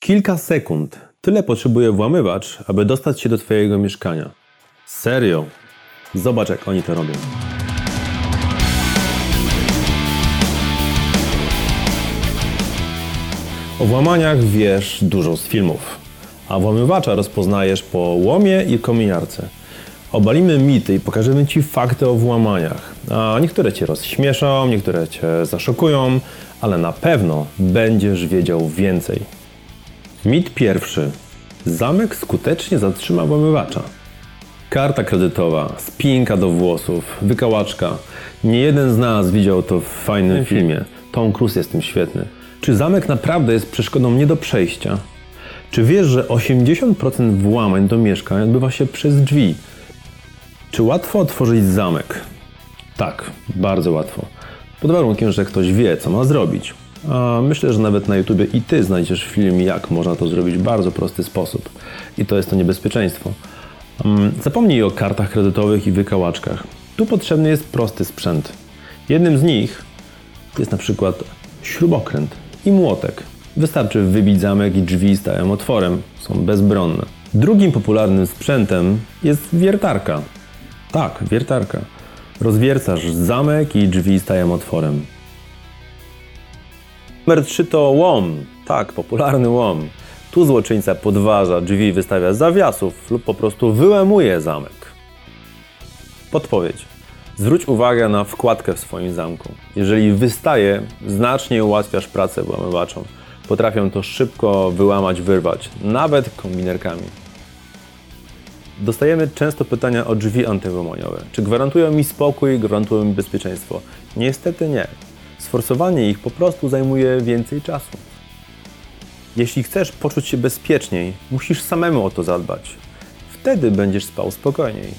Kilka sekund. Tyle potrzebuje włamywacz, aby dostać się do Twojego mieszkania. Serio. Zobacz, jak oni to robią. O włamaniach wiesz dużo z filmów, a włamywacza rozpoznajesz po łomie i kominiarce. Obalimy mity i pokażemy Ci fakty o włamaniach. A niektóre Cię rozśmieszą, niektóre Cię zaszokują, ale na pewno będziesz wiedział więcej. Mit pierwszy. Zamek skutecznie zatrzyma włamywacza. Karta kredytowa, spinka do włosów, wykałaczka. Nie jeden z nas widział to w fajnym filmie. Tom Cruise jest tym świetny. Czy zamek naprawdę jest przeszkodą nie do przejścia? Czy wiesz, że 80% włamań do mieszkań odbywa się przez drzwi? Czy łatwo otworzyć zamek? Tak, bardzo łatwo. Pod warunkiem, że ktoś wie, co ma zrobić. Myślę, że nawet na YouTubie i ty znajdziesz film, jak można to zrobić w bardzo prosty sposób. I to jest to niebezpieczeństwo. Mm, Zapomnij o kartach kredytowych i wykałaczkach. Tu potrzebny jest prosty sprzęt. Jednym z nich jest na przykład śrubokręt i młotek. Wystarczy wybić zamek i drzwi stają otworem, są bezbronne. Drugim popularnym sprzętem jest wiertarka. Tak, wiertarka. Rozwiercasz zamek i drzwi stają otworem. Numer 3 to łom. Tak, popularny łom. Tu złoczyńca podważa drzwi, wystawia zawiasów lub po prostu wyłamuje zamek. Podpowiedź. Zwróć uwagę na wkładkę w swoim zamku. Jeżeli wystaje, znacznie ułatwiasz pracę włamywaczom. Potrafią to szybko wyłamać, wyrwać, nawet kombinerkami. Dostajemy często pytania o drzwi antywłamaniowe. Czy gwarantują mi spokój, gwarantują mi bezpieczeństwo? Niestety nie. Sforsowanie ich po prostu zajmuje więcej czasu. Jeśli chcesz poczuć się bezpieczniej, musisz samemu o to zadbać. Wtedy będziesz spał spokojniej.